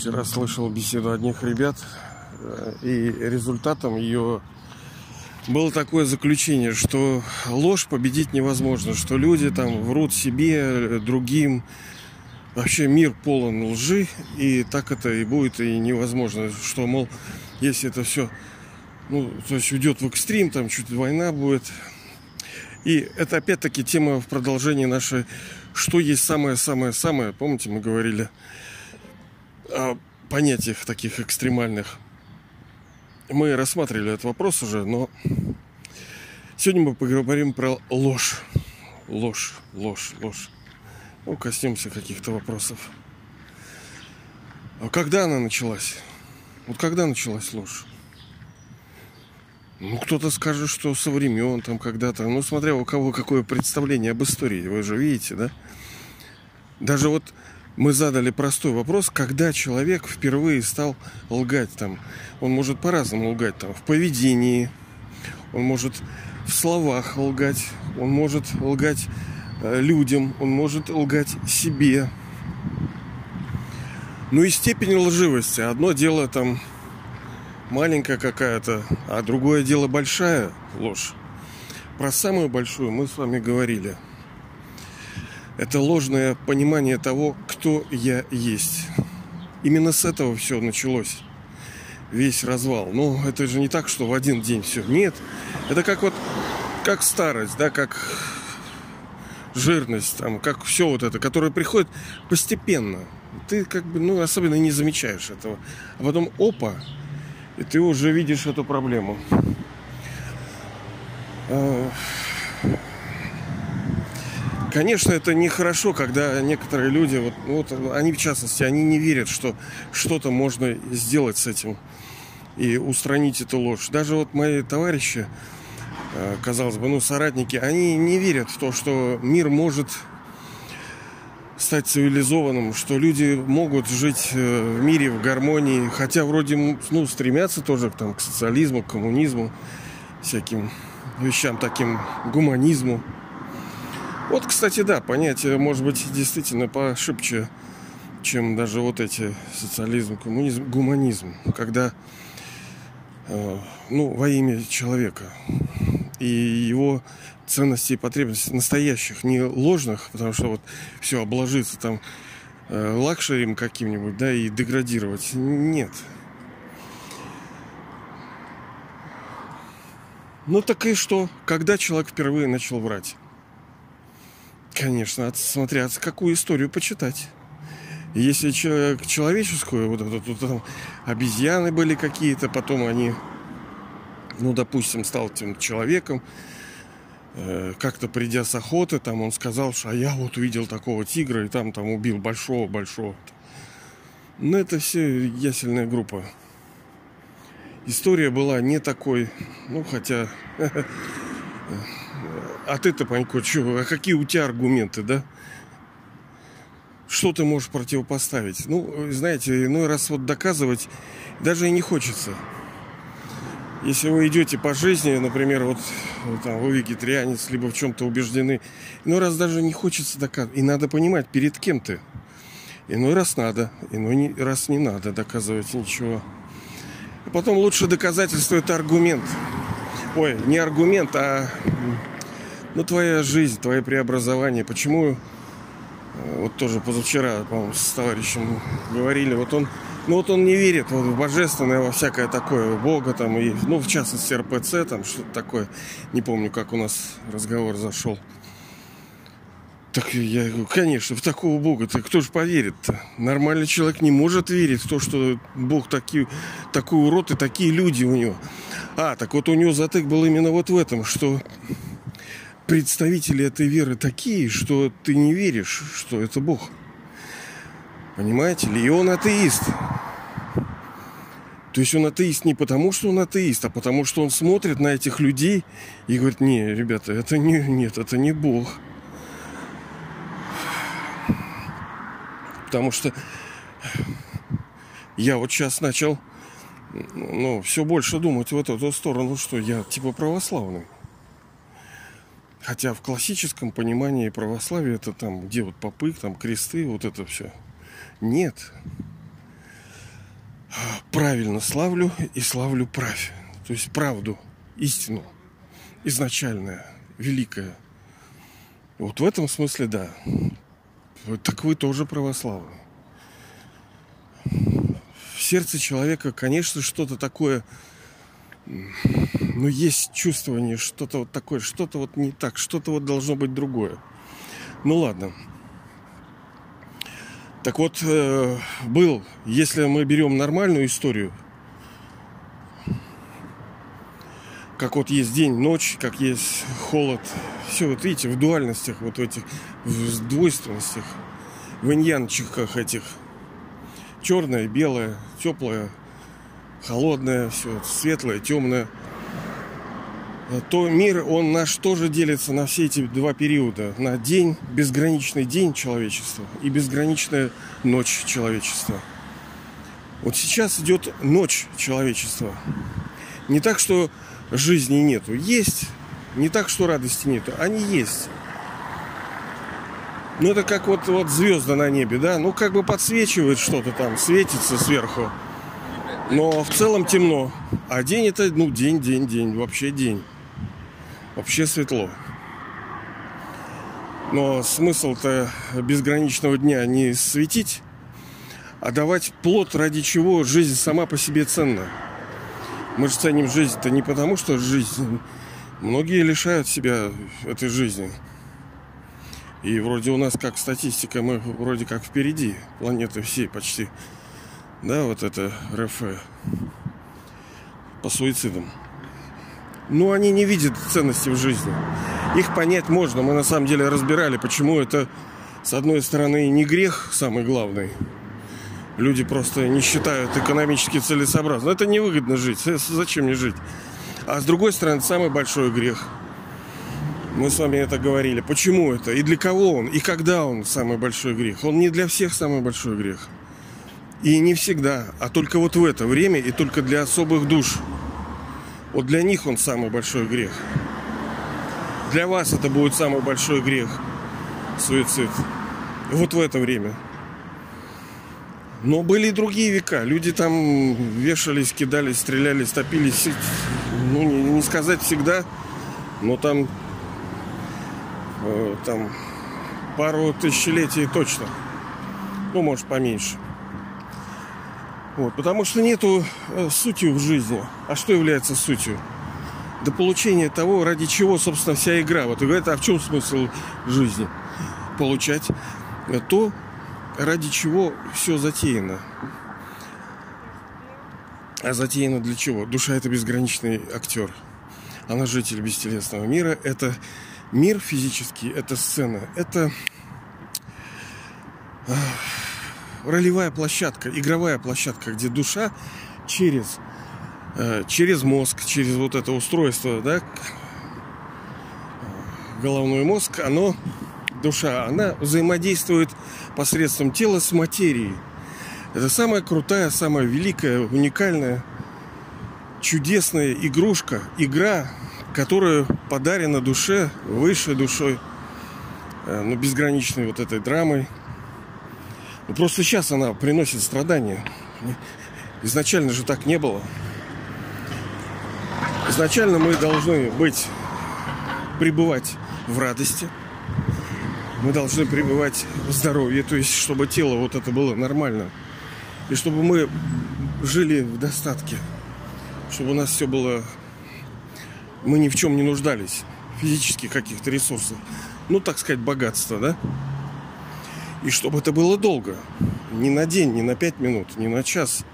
Вчера слышал беседу одних ребят, э, и результатом ее было такое заключение, что ложь победить невозможно, что люди там врут себе, другим. Вообще мир полон лжи, и так это и будет, и невозможно. Что, мол, если это все, ну, то есть уйдет в экстрим, там чуть война будет. И это опять-таки тема в продолжении нашей, что есть самое-самое-самое. Помните, мы говорили понятиях таких экстремальных. Мы рассматривали этот вопрос уже, но сегодня мы поговорим про ложь. Ложь, ложь, ложь. Ну, коснемся каких-то вопросов. А когда она началась? Вот когда началась ложь? Ну, кто-то скажет, что со времен, там, когда-то. Ну, смотря у кого какое представление об истории. Вы же видите, да? Даже вот мы задали простой вопрос, когда человек впервые стал лгать там. Он может по-разному лгать там в поведении, он может в словах лгать, он может лгать э, людям, он может лгать себе. Ну и степень лживости. Одно дело там маленькая какая-то, а другое дело большая ложь. Про самую большую мы с вами говорили – это ложное понимание того, кто я есть. Именно с этого все началось. Весь развал. Но это же не так, что в один день все. Нет. Это как вот, как старость, да, как жирность, там, как все вот это, которое приходит постепенно. Ты как бы, ну, особенно не замечаешь этого. А потом, опа, и ты уже видишь эту проблему. А, Конечно, это нехорошо, когда некоторые люди, вот, вот они в частности, они не верят, что что-то можно сделать с этим и устранить эту ложь. Даже вот мои товарищи, э, казалось бы, ну, соратники, они не верят в то, что мир может стать цивилизованным, что люди могут жить э, в мире, в гармонии, хотя вроде, ну, стремятся тоже там, к социализму, к коммунизму, всяким вещам таким, гуманизму. Вот, кстати, да, понятие может быть действительно пошибче, чем даже вот эти социализм, коммунизм, гуманизм, когда э, ну, во имя человека и его ценностей и потребностей настоящих, не ложных, потому что вот все обложиться там э, лакшерим каким-нибудь, да, и деградировать. Нет. Ну так и что? Когда человек впервые начал врать? Конечно, смотря какую историю почитать. Если человек, человеческую, вот, вот, вот там обезьяны были какие-то, потом они, ну, допустим, стал тем человеком, э, как-то придя с охоты, там он сказал, что а я вот увидел такого тигра и там там убил большого-большого. Но это все ясельная группа. История была не такой, ну, хотя А ты-то, Панько, что, а какие у тебя аргументы, да? Что ты можешь противопоставить? Ну, знаете, иной раз вот доказывать даже и не хочется. Если вы идете по жизни, например, вот там, вы вегетарианец, либо в чем-то убеждены, иной раз даже не хочется доказывать. И надо понимать, перед кем ты. Иной раз надо, иной раз не надо доказывать ничего. А потом лучше доказательство это аргумент. Ой, не аргумент, а ну, твоя жизнь, твое преобразование. Почему э, вот тоже позавчера, по-моему, с товарищем говорили, вот он, ну вот он не верит вот, в божественное, во всякое такое, в Бога там, и, ну, в частности, РПЦ, там, что-то такое. Не помню, как у нас разговор зашел. Так я говорю, конечно, в такого Бога ты кто же поверит-то? Нормальный человек не может верить в то, что Бог такие, такой урод и такие люди у него. А, так вот у него затык был именно вот в этом, что представители этой веры такие, что ты не веришь, что это Бог. Понимаете ли? И он атеист. То есть он атеист не потому, что он атеист, а потому, что он смотрит на этих людей и говорит, не, ребята, это не, нет, это не Бог. Потому что я вот сейчас начал, ну, все больше думать в эту сторону, что я типа православный. Хотя в классическом понимании православия это там, где вот попы, там кресты, вот это все. Нет. правильно славлю и славлю правь. То есть правду, истину, изначальное, великое. Вот в этом смысле, да. Так вы тоже православны. Сердце человека, конечно, что-то такое, ну, есть чувствование, что-то вот такое, что-то вот не так, что-то вот должно быть другое. Ну, ладно. Так вот, э, был, если мы берем нормальную историю, как вот есть день, ночь, как есть холод, все, вот видите, в дуальностях, вот в этих, в двойственностях, в иньянчиках этих, черное, белое, теплое, холодное, все, светлое, темное – то мир, он наш тоже делится на все эти два периода. На день, безграничный день человечества и безграничная ночь человечества. Вот сейчас идет ночь человечества. Не так, что жизни нету. Есть. Не так, что радости нету. Они есть. Ну, это как вот, вот звезды на небе, да? Ну, как бы подсвечивает что-то там, светится сверху. Но в целом темно. А день это, ну, день, день, день. Вообще день вообще светло. Но смысл-то безграничного дня не светить, а давать плод, ради чего жизнь сама по себе ценна. Мы же ценим жизнь-то не потому, что жизнь... Многие лишают себя этой жизни. И вроде у нас, как статистика, мы вроде как впереди планеты всей почти. Да, вот это РФ по суицидам. Но они не видят ценности в жизни. Их понять можно. Мы на самом деле разбирали, почему это, с одной стороны, не грех самый главный. Люди просто не считают экономически целесообразно. Это невыгодно жить. Зачем мне жить? А с другой стороны, самый большой грех. Мы с вами это говорили. Почему это? И для кого он? И когда он самый большой грех? Он не для всех самый большой грех. И не всегда, а только вот в это время и только для особых душ. Вот для них он самый большой грех. Для вас это будет самый большой грех. Суицид. Вот в это время. Но были и другие века. Люди там вешались, кидались, стрелялись, топились. Ну, не, не сказать всегда, но там, там пару тысячелетий точно. Ну, может, поменьше. Вот, потому что нету э, сутью в жизни. А что является сутью? До получения того, ради чего, собственно, вся игра. Вот и говорят, а в чем смысл жизни? Получать то, ради чего все затеяно. А затеяно для чего? Душа это безграничный актер. Она житель бестелесного мира. Это мир физический, это сцена, это ролевая площадка, игровая площадка, где душа через, э, через мозг, через вот это устройство, да, головной мозг, оно, душа, она взаимодействует посредством тела с материей. Это самая крутая, самая великая, уникальная, чудесная игрушка, игра, которая подарена душе, высшей душой, э, ну, безграничной вот этой драмой, ну, просто сейчас она приносит страдания. Изначально же так не было. Изначально мы должны быть, пребывать в радости. Мы должны пребывать в здоровье, то есть чтобы тело вот это было нормально. И чтобы мы жили в достатке. Чтобы у нас все было... Мы ни в чем не нуждались. Физических каких-то ресурсов. Ну, так сказать, богатство, да? И чтобы это было долго. Не на день, не на пять минут, не на час,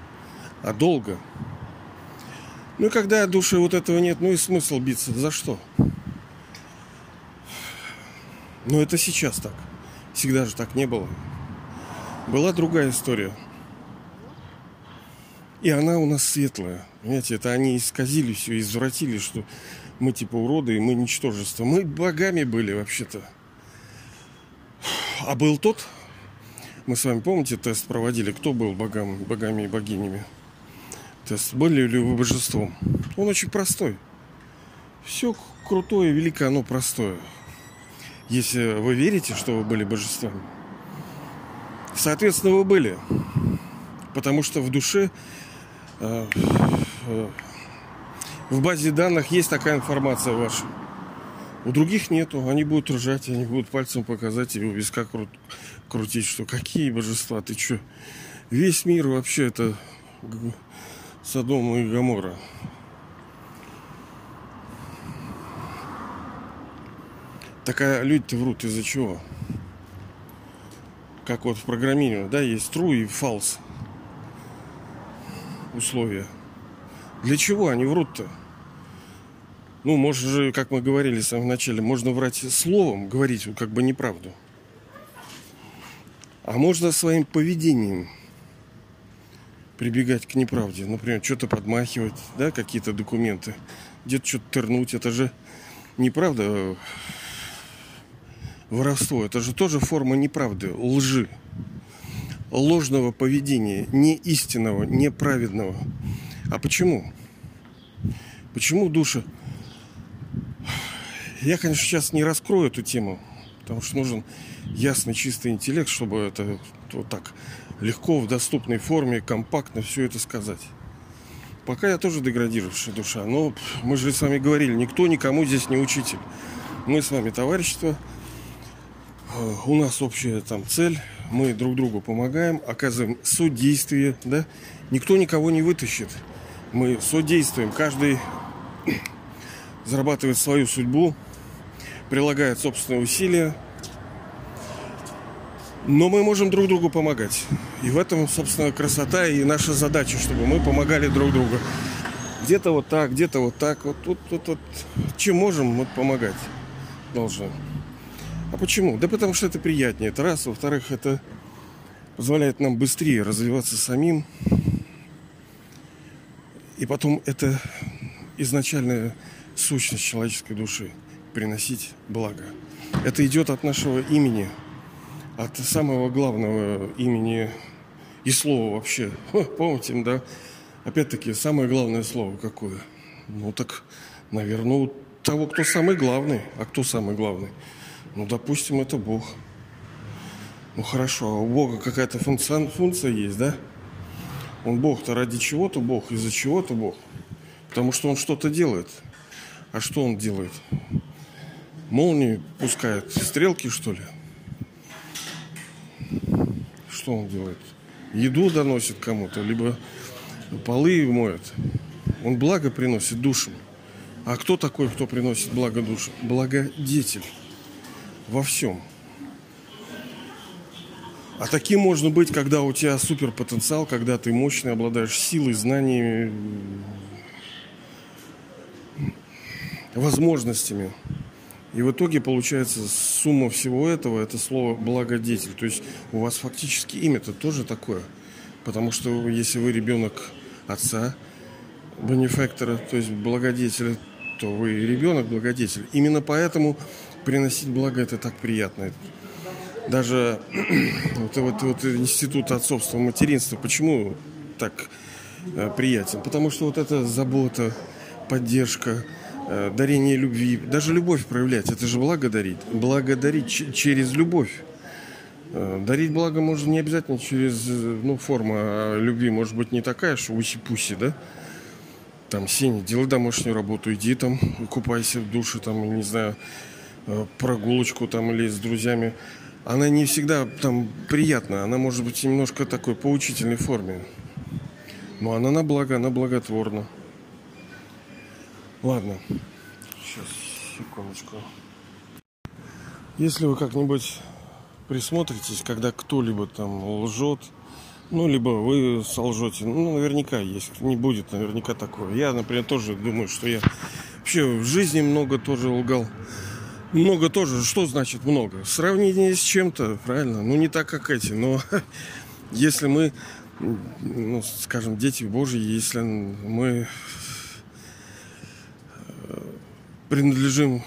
а долго. Ну и когда души вот этого нет, ну и смысл биться. За что? Но это сейчас так. Всегда же так не было. Была другая история. И она у нас светлая. Понимаете, это они исказили все, извратили, что мы типа уроды и мы ничтожество. Мы богами были вообще-то. А был тот, мы с вами, помните, тест проводили, кто был богам, богами и богинями? Тест, были ли вы божеством? Он очень простой. Все крутое, великое, оно простое. Если вы верите, что вы были божеством, соответственно, вы были. Потому что в душе в базе данных есть такая информация ваша. У других нету. Они будут ржать, они будут пальцем показать и у виска крут, крутить, что какие божества, ты что? Весь мир вообще это Содом и Гамора. Такая люди-то врут из-за чего? Как вот в программировании, да, есть true и false условия. Для чего они врут-то? Ну, можно же, как мы говорили в самом начале, можно врать словом, говорить как бы неправду. А можно своим поведением прибегать к неправде. Например, что-то подмахивать, да, какие-то документы. Где-то что-то тернуть. Это же неправда воровство. Это же тоже форма неправды, лжи. Ложного поведения, не истинного, неправедного. А почему? Почему душа? Я, конечно, сейчас не раскрою эту тему, потому что нужен ясный, чистый интеллект, чтобы это вот так легко, в доступной форме, компактно все это сказать. Пока я тоже деградирующая душа, но мы же с вами говорили, никто никому здесь не учитель. Мы с вами товарищество, э, у нас общая там цель, мы друг другу помогаем, оказываем содействие, да, никто никого не вытащит. Мы содействуем, каждый зарабатывает свою судьбу, прилагает собственные усилия, но мы можем друг другу помогать. И в этом, собственно, красота и наша задача, чтобы мы помогали друг другу. Где-то вот так, где-то вот так. Вот вот, вот, вот. Чем можем, мы помогать должны. А почему? Да потому что это приятнее. Это раз. Во-вторых, это позволяет нам быстрее развиваться самим. И потом это изначальная сущность человеческой души. Приносить благо. Это идет от нашего имени – от самого главного имени и слова вообще. Помните, да? Опять-таки, самое главное слово какое? Ну так, наверное, у того, кто самый главный. А кто самый главный? Ну, допустим, это Бог. Ну хорошо, а у Бога какая-то функция, функция есть, да? Он Бог-то ради чего-то Бог, из-за чего-то Бог. Потому что он что-то делает. А что он делает? Молнии пускает, стрелки, что ли? что он делает? Еду доносит кому-то, либо полы моет. Он благо приносит душам. А кто такой, кто приносит благо душам? Благодетель. Во всем. А таким можно быть, когда у тебя суперпотенциал, когда ты мощный, обладаешь силой, знаниями, возможностями. И в итоге получается сумма всего этого это слово благодетель. То есть у вас фактически имя-то тоже такое. Потому что если вы ребенок отца, бенефектора, то есть благодетеля, то вы ребенок благодетель. Именно поэтому приносить благо это так приятно. Даже вот, вот, вот институт отцовства, материнства, почему так э, приятен? Потому что вот эта забота, поддержка, Э, дарение любви, даже любовь проявлять, это же благодарить. Благодарить через любовь. Э, дарить благо можно не обязательно через, э, ну, форма любви может быть не такая, что уси-пуси, да? Там, Сеня, делай домашнюю работу, иди там, купайся в душе, там, не знаю, прогулочку там или с друзьями. Она не всегда там приятна, она может быть немножко такой поучительной форме. Но она на благо, она благотворна. Ладно. Сейчас, секундочку. Если вы как-нибудь присмотритесь, когда кто-либо там лжет, ну, либо вы солжете, ну, наверняка есть, не будет наверняка такого. Я, например, тоже думаю, что я вообще в жизни много тоже лгал. Много тоже, что значит много? Сравнение с чем-то, правильно? Ну, не так, как эти, но если мы, ну, скажем, дети Божьи, если мы принадлежим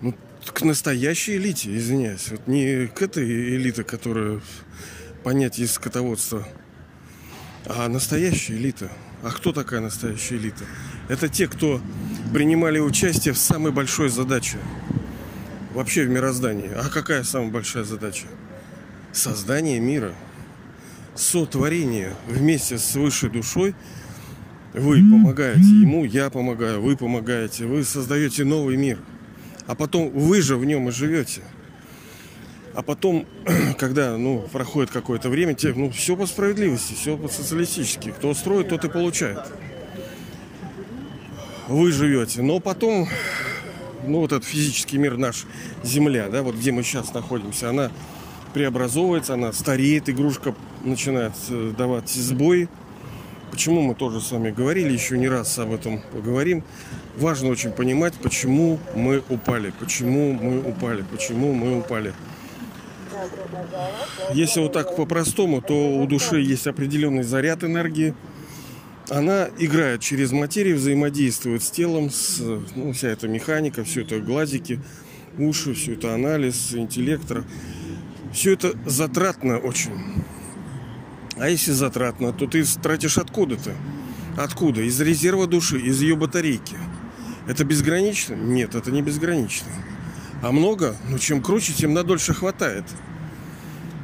ну, к настоящей элите, извиняюсь. Вот не к этой элите, которая понятие скотоводства, а настоящая элита. А кто такая настоящая элита? Это те, кто принимали участие в самой большой задаче вообще в мироздании. А какая самая большая задача? Создание мира. сотворение вместе с высшей душой. Вы помогаете ему, я помогаю, вы помогаете, вы создаете новый мир. А потом вы же в нем и живете. А потом, когда ну, проходит какое-то время, те, ну, все по справедливости, все по социалистически. Кто строит, тот и получает. Вы живете. Но потом, ну, вот этот физический мир наш, Земля, да, вот где мы сейчас находимся, она преобразовывается, она стареет, игрушка начинает э, давать сбои. Почему мы тоже с вами говорили, еще не раз об этом поговорим. Важно очень понимать, почему мы упали, почему мы упали, почему мы упали. Если вот так по-простому, то у души есть определенный заряд энергии. Она играет через материю, взаимодействует с телом, с, ну, вся эта механика, все это глазики, уши, все это анализ, интеллектор. Все это затратно очень. А если затратно, то ты тратишь откуда-то. Откуда? Из резерва души, из ее батарейки. Это безгранично? Нет, это не безгранично. А много? Ну, чем круче, тем на дольше хватает.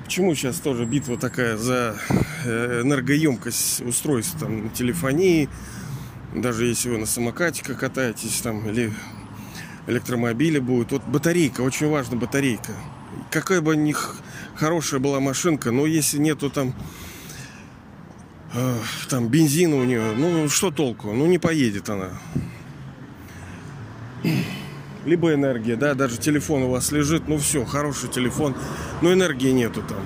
Почему сейчас тоже битва такая за энергоемкость устройств там, телефонии, даже если вы на самокате катаетесь там или электромобиле будет. Вот батарейка, очень важна батарейка. Какая бы ни хорошая была машинка, но если нету там э, там бензина у нее, ну что толку? Ну не поедет она. Либо энергия, да, даже телефон у вас лежит, ну все, хороший телефон, но энергии нету там.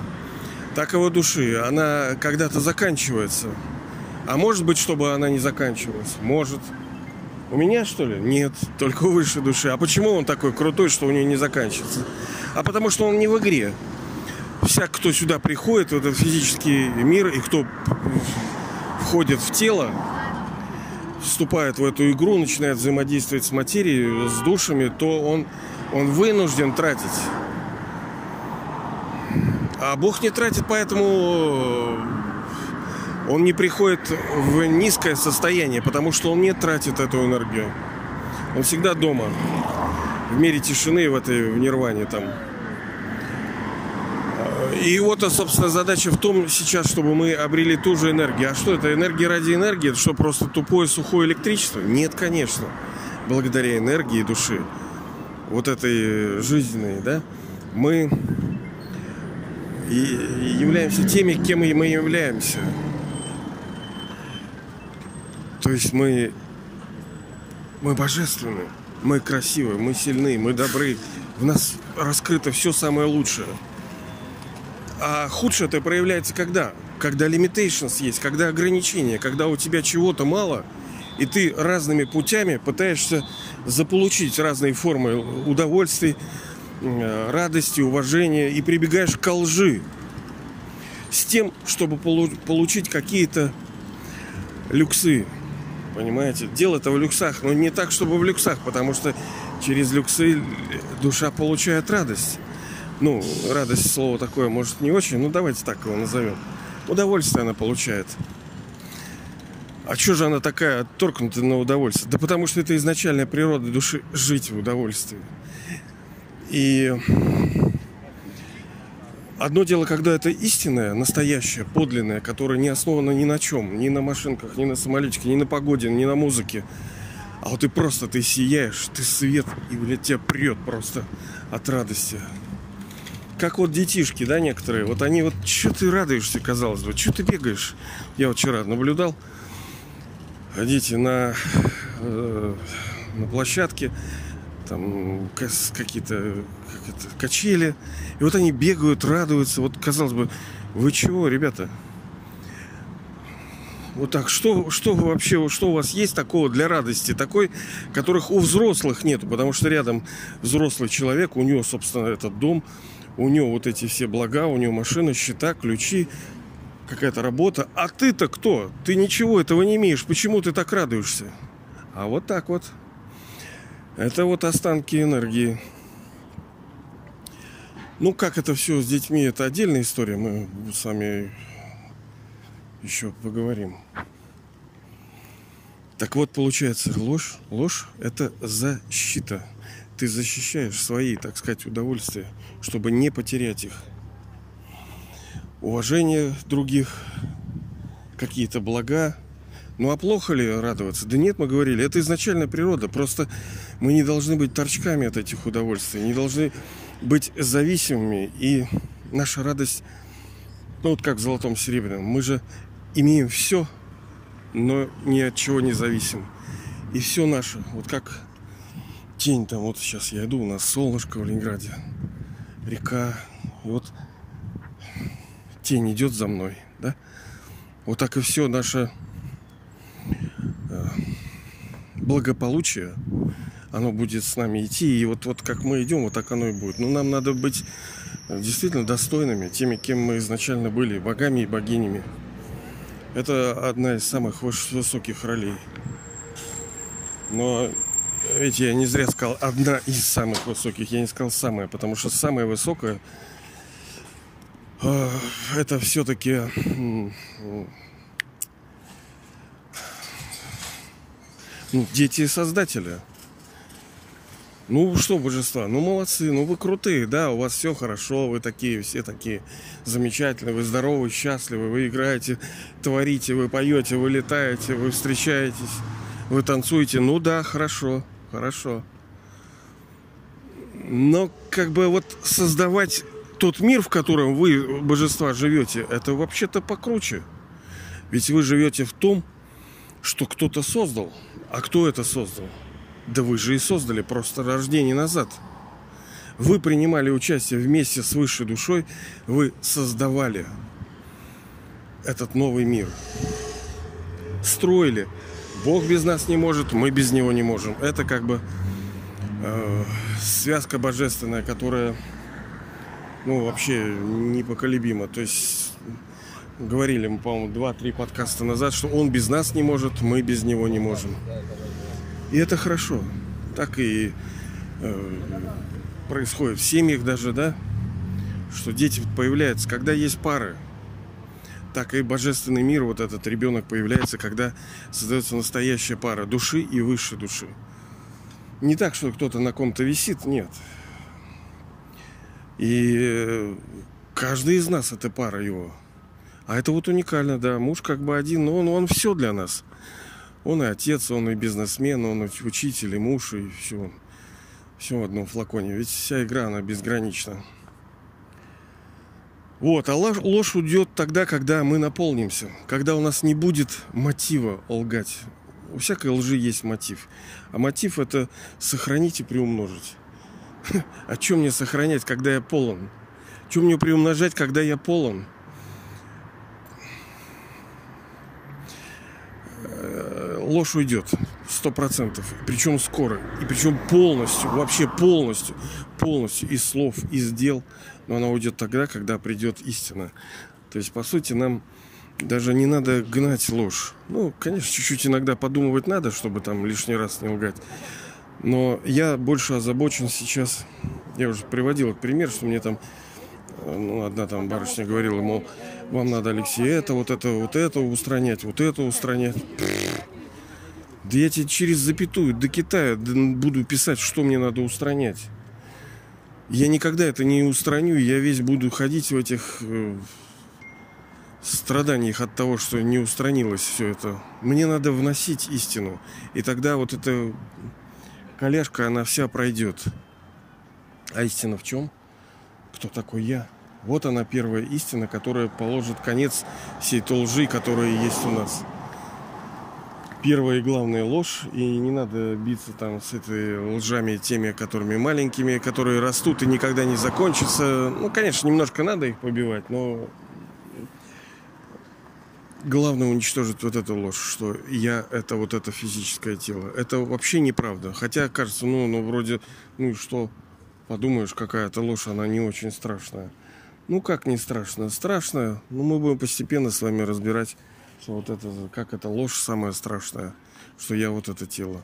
Так его души, она когда-то заканчивается. А может быть, чтобы она не заканчивалась? Может. У меня, что ли? Нет, только у высшей души. А почему он такой крутой, что у нее не заканчивается? А потому что он не в игре. Всяк, кто сюда приходит, в этот физический мир, и кто входит в тело, вступает в эту игру, начинает взаимодействовать с материей, с душами, то он, он вынужден тратить. А Бог не тратит, поэтому он не приходит в низкое состояние, потому что он не тратит эту энергию. Он всегда дома, в мире тишины, в этой в нирване там. И вот, собственно, задача в том сейчас, чтобы мы обрели ту же энергию. А что это? Энергия ради энергии? Это что, просто тупое, сухое электричество? Нет, конечно. Благодаря энергии души, вот этой жизненной, да, мы и являемся теми, кем мы являемся. То есть мы, мы божественны, мы красивые, мы сильны, мы добры. В нас раскрыто все самое лучшее. А худшее это проявляется когда? Когда limitations есть, когда ограничения, когда у тебя чего-то мало, и ты разными путями пытаешься заполучить разные формы удовольствий, радости, уважения и прибегаешь к лжи с тем, чтобы получить какие-то люксы. Понимаете? Дело-то в люксах, но не так, чтобы в люксах, потому что через люксы душа получает радость. Ну, радость слово такое, может, не очень, ну давайте так его назовем. Удовольствие она получает. А что же она такая отторкнута на удовольствие? Да потому что это изначальная природа души жить в удовольствии. И одно дело, когда это истинное, настоящее, подлинное, которое не основано ни на чем, ни на машинках, ни на самолетике, ни на погоде, ни на музыке. А вот ты просто, ты сияешь, ты свет, и, блядь, тебя прет просто от радости как вот детишки, да, некоторые, вот они вот, что ты радуешься, казалось бы, что ты бегаешь? Я вот вчера наблюдал, дети на, э, на площадке, там какие-то как качели, и вот они бегают, радуются, вот казалось бы, вы чего, ребята? Вот так, что, что вообще, что у вас есть такого для радости, такой, которых у взрослых нету, потому что рядом взрослый человек, у него, собственно, этот дом, у него вот эти все блага, у него машина, счета, ключи, какая-то работа. А ты-то кто? Ты ничего этого не имеешь. Почему ты так радуешься? А вот так вот. Это вот останки энергии. Ну, как это все с детьми, это отдельная история. Мы с вами еще поговорим. Так вот, получается, ложь, ложь – это защита ты защищаешь свои, так сказать, удовольствия, чтобы не потерять их. уважение других, какие-то блага. Ну а плохо ли радоваться? Да нет, мы говорили, это изначальная природа. Просто мы не должны быть торчками от этих удовольствий, не должны быть зависимыми. И наша радость, ну вот как в золотом серебряном, мы же имеем все, но ни от чего не зависим. И все наше, вот как тень там, вот сейчас я иду, у нас солнышко в Ленинграде, река, и вот тень идет за мной, да? Вот так и все наше благополучие, оно будет с нами идти, и вот, вот как мы идем, вот так оно и будет. Но нам надо быть действительно достойными, теми, кем мы изначально были, богами и богинями. Это одна из самых высоких ролей. Но эти я не зря сказал одна из самых высоких. Я не сказал самая, потому что самая высокая э, это все-таки дети создателя. Ну что, божества, ну молодцы, ну вы крутые, да, у вас все хорошо, вы такие, все такие замечательные, вы здоровы, счастливы, вы играете, творите, вы поете, вы летаете, вы встречаетесь, вы танцуете. Ну да, хорошо, хорошо. Но как бы вот создавать тот мир, в котором вы, божества, живете, это вообще-то покруче. Ведь вы живете в том, что кто-то создал. А кто это создал? Да вы же и создали просто рождение назад. Вы принимали участие вместе с высшей душой, вы создавали этот новый мир. Строили. Бог без нас не может, мы без него не можем. Это как бы э, связка божественная, которая ну, вообще непоколебима. То есть говорили мы, по-моему, два-три подкаста назад, что он без нас не может, мы без него не можем. И это хорошо. Так и э, происходит в семьях даже, да, что дети появляются, когда есть пары. Так и божественный мир, вот этот ребенок появляется, когда создается настоящая пара души и высшей души. Не так, что кто-то на ком-то висит, нет. И э, каждый из нас это пара его. А это вот уникально, да. Муж как бы один, но он, он все для нас. Он и отец, он и бизнесмен, он и учитель, и муж, и все. Все в одном флаконе. Ведь вся игра, она безгранична. Вот, а ложь, ложь уйдет тогда, когда мы наполнимся. Когда у нас не будет мотива лгать. У всякой лжи есть мотив. А мотив это сохранить и приумножить. А чем мне сохранять, когда я полон? Чем мне приумножать, когда я полон? Ложь уйдет. Сто процентов. Причем скоро. И причем полностью, вообще полностью, полностью из слов, из дел. Но она уйдет тогда, когда придет истина. То есть, по сути, нам даже не надо гнать ложь. Ну, конечно, чуть-чуть иногда подумывать надо, чтобы там лишний раз не лгать. Но я больше озабочен сейчас. Я уже приводил пример, что мне там ну, одна там барышня говорила, мол, вам надо, Алексей, это, вот это, вот это устранять, вот это устранять. Да я тебе через запятую до Китая буду писать, что мне надо устранять. Я никогда это не устраню, я весь буду ходить в этих э, страданиях от того, что не устранилось все это. Мне надо вносить истину. И тогда вот эта коляшка, она вся пройдет. А истина в чем? Кто такой я? Вот она первая истина, которая положит конец всей той лжи, которая есть у нас первая и главная ложь. И не надо биться там с этой лжами, теми, которыми маленькими, которые растут и никогда не закончатся. Ну, конечно, немножко надо их побивать, но главное уничтожить вот эту ложь, что я это вот это физическое тело. Это вообще неправда. Хотя кажется, ну, ну вроде, ну и что, подумаешь, какая-то ложь, она не очень страшная. Ну как не страшно? Страшно, но мы будем постепенно с вами разбирать что вот это, как это ложь самая страшная, что я вот это тело.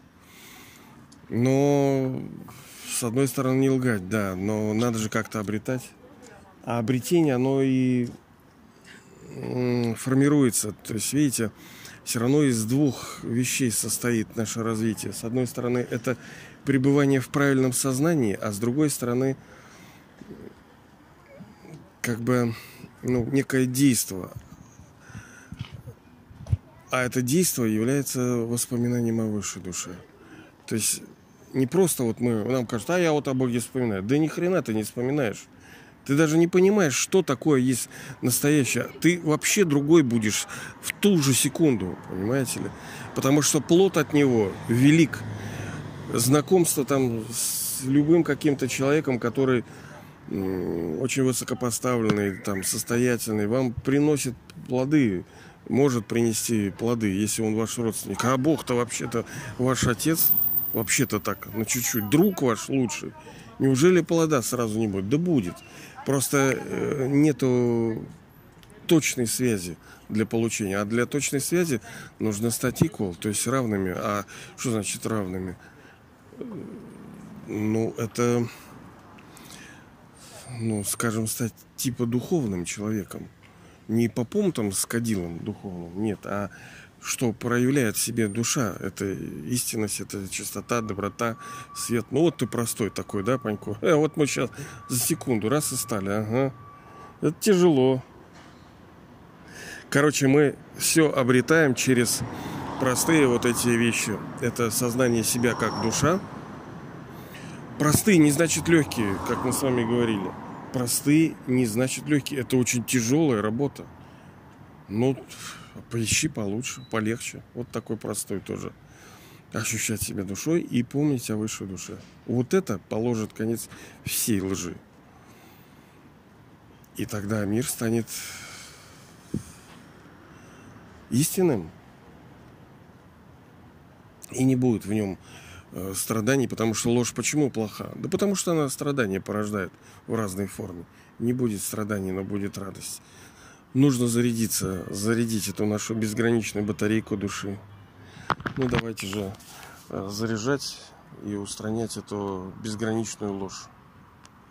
Но, с одной стороны, не лгать, да, но надо же как-то обретать. А обретение, оно и формируется. То есть, видите, все равно из двух вещей состоит наше развитие. С одной стороны, это пребывание в правильном сознании, а с другой стороны, как бы ну, некое действие. А это действие является воспоминанием о высшей душе. То есть не просто вот мы, нам кажут, а я вот о Боге вспоминаю. Да ни хрена ты не вспоминаешь. Ты даже не понимаешь, что такое есть настоящее. Ты вообще другой будешь в ту же секунду, понимаете ли? Потому что плод от него велик. Знакомство там с любым каким-то человеком, который очень высокопоставленный, там, состоятельный, вам приносит плоды, может принести плоды, если он ваш родственник. А Бог-то вообще-то ваш отец, вообще-то так, на чуть-чуть. Друг ваш лучший. Неужели плода сразу не будет? Да будет. Просто э, нету точной связи для получения. А для точной связи нужно стать equal, то есть равными. А что значит равными? Ну, это, ну, скажем, стать типа духовным человеком. Не попом там с кадилом духовным, нет, а что проявляет в себе душа. Это истинность, это чистота, доброта, свет. Ну вот ты простой такой, да, Панько? Э, вот мы сейчас за секунду раз и стали, ага. Это тяжело. Короче, мы все обретаем через простые вот эти вещи. Это сознание себя как душа. Простые не значит легкие, как мы с вами говорили. Простые не значит легкие. Это очень тяжелая работа. Ну, поищи получше, полегче. Вот такой простой тоже. Ощущать себя душой и помнить о высшей душе. Вот это положит конец всей лжи. И тогда мир станет истинным. И не будет в нем страданий, потому что ложь почему плоха? Да потому что она страдания порождает в разной форме. Не будет страданий, но будет радость нужно зарядиться, зарядить эту нашу безграничную батарейку души. Ну давайте же э, заряжать и устранять эту безграничную ложь.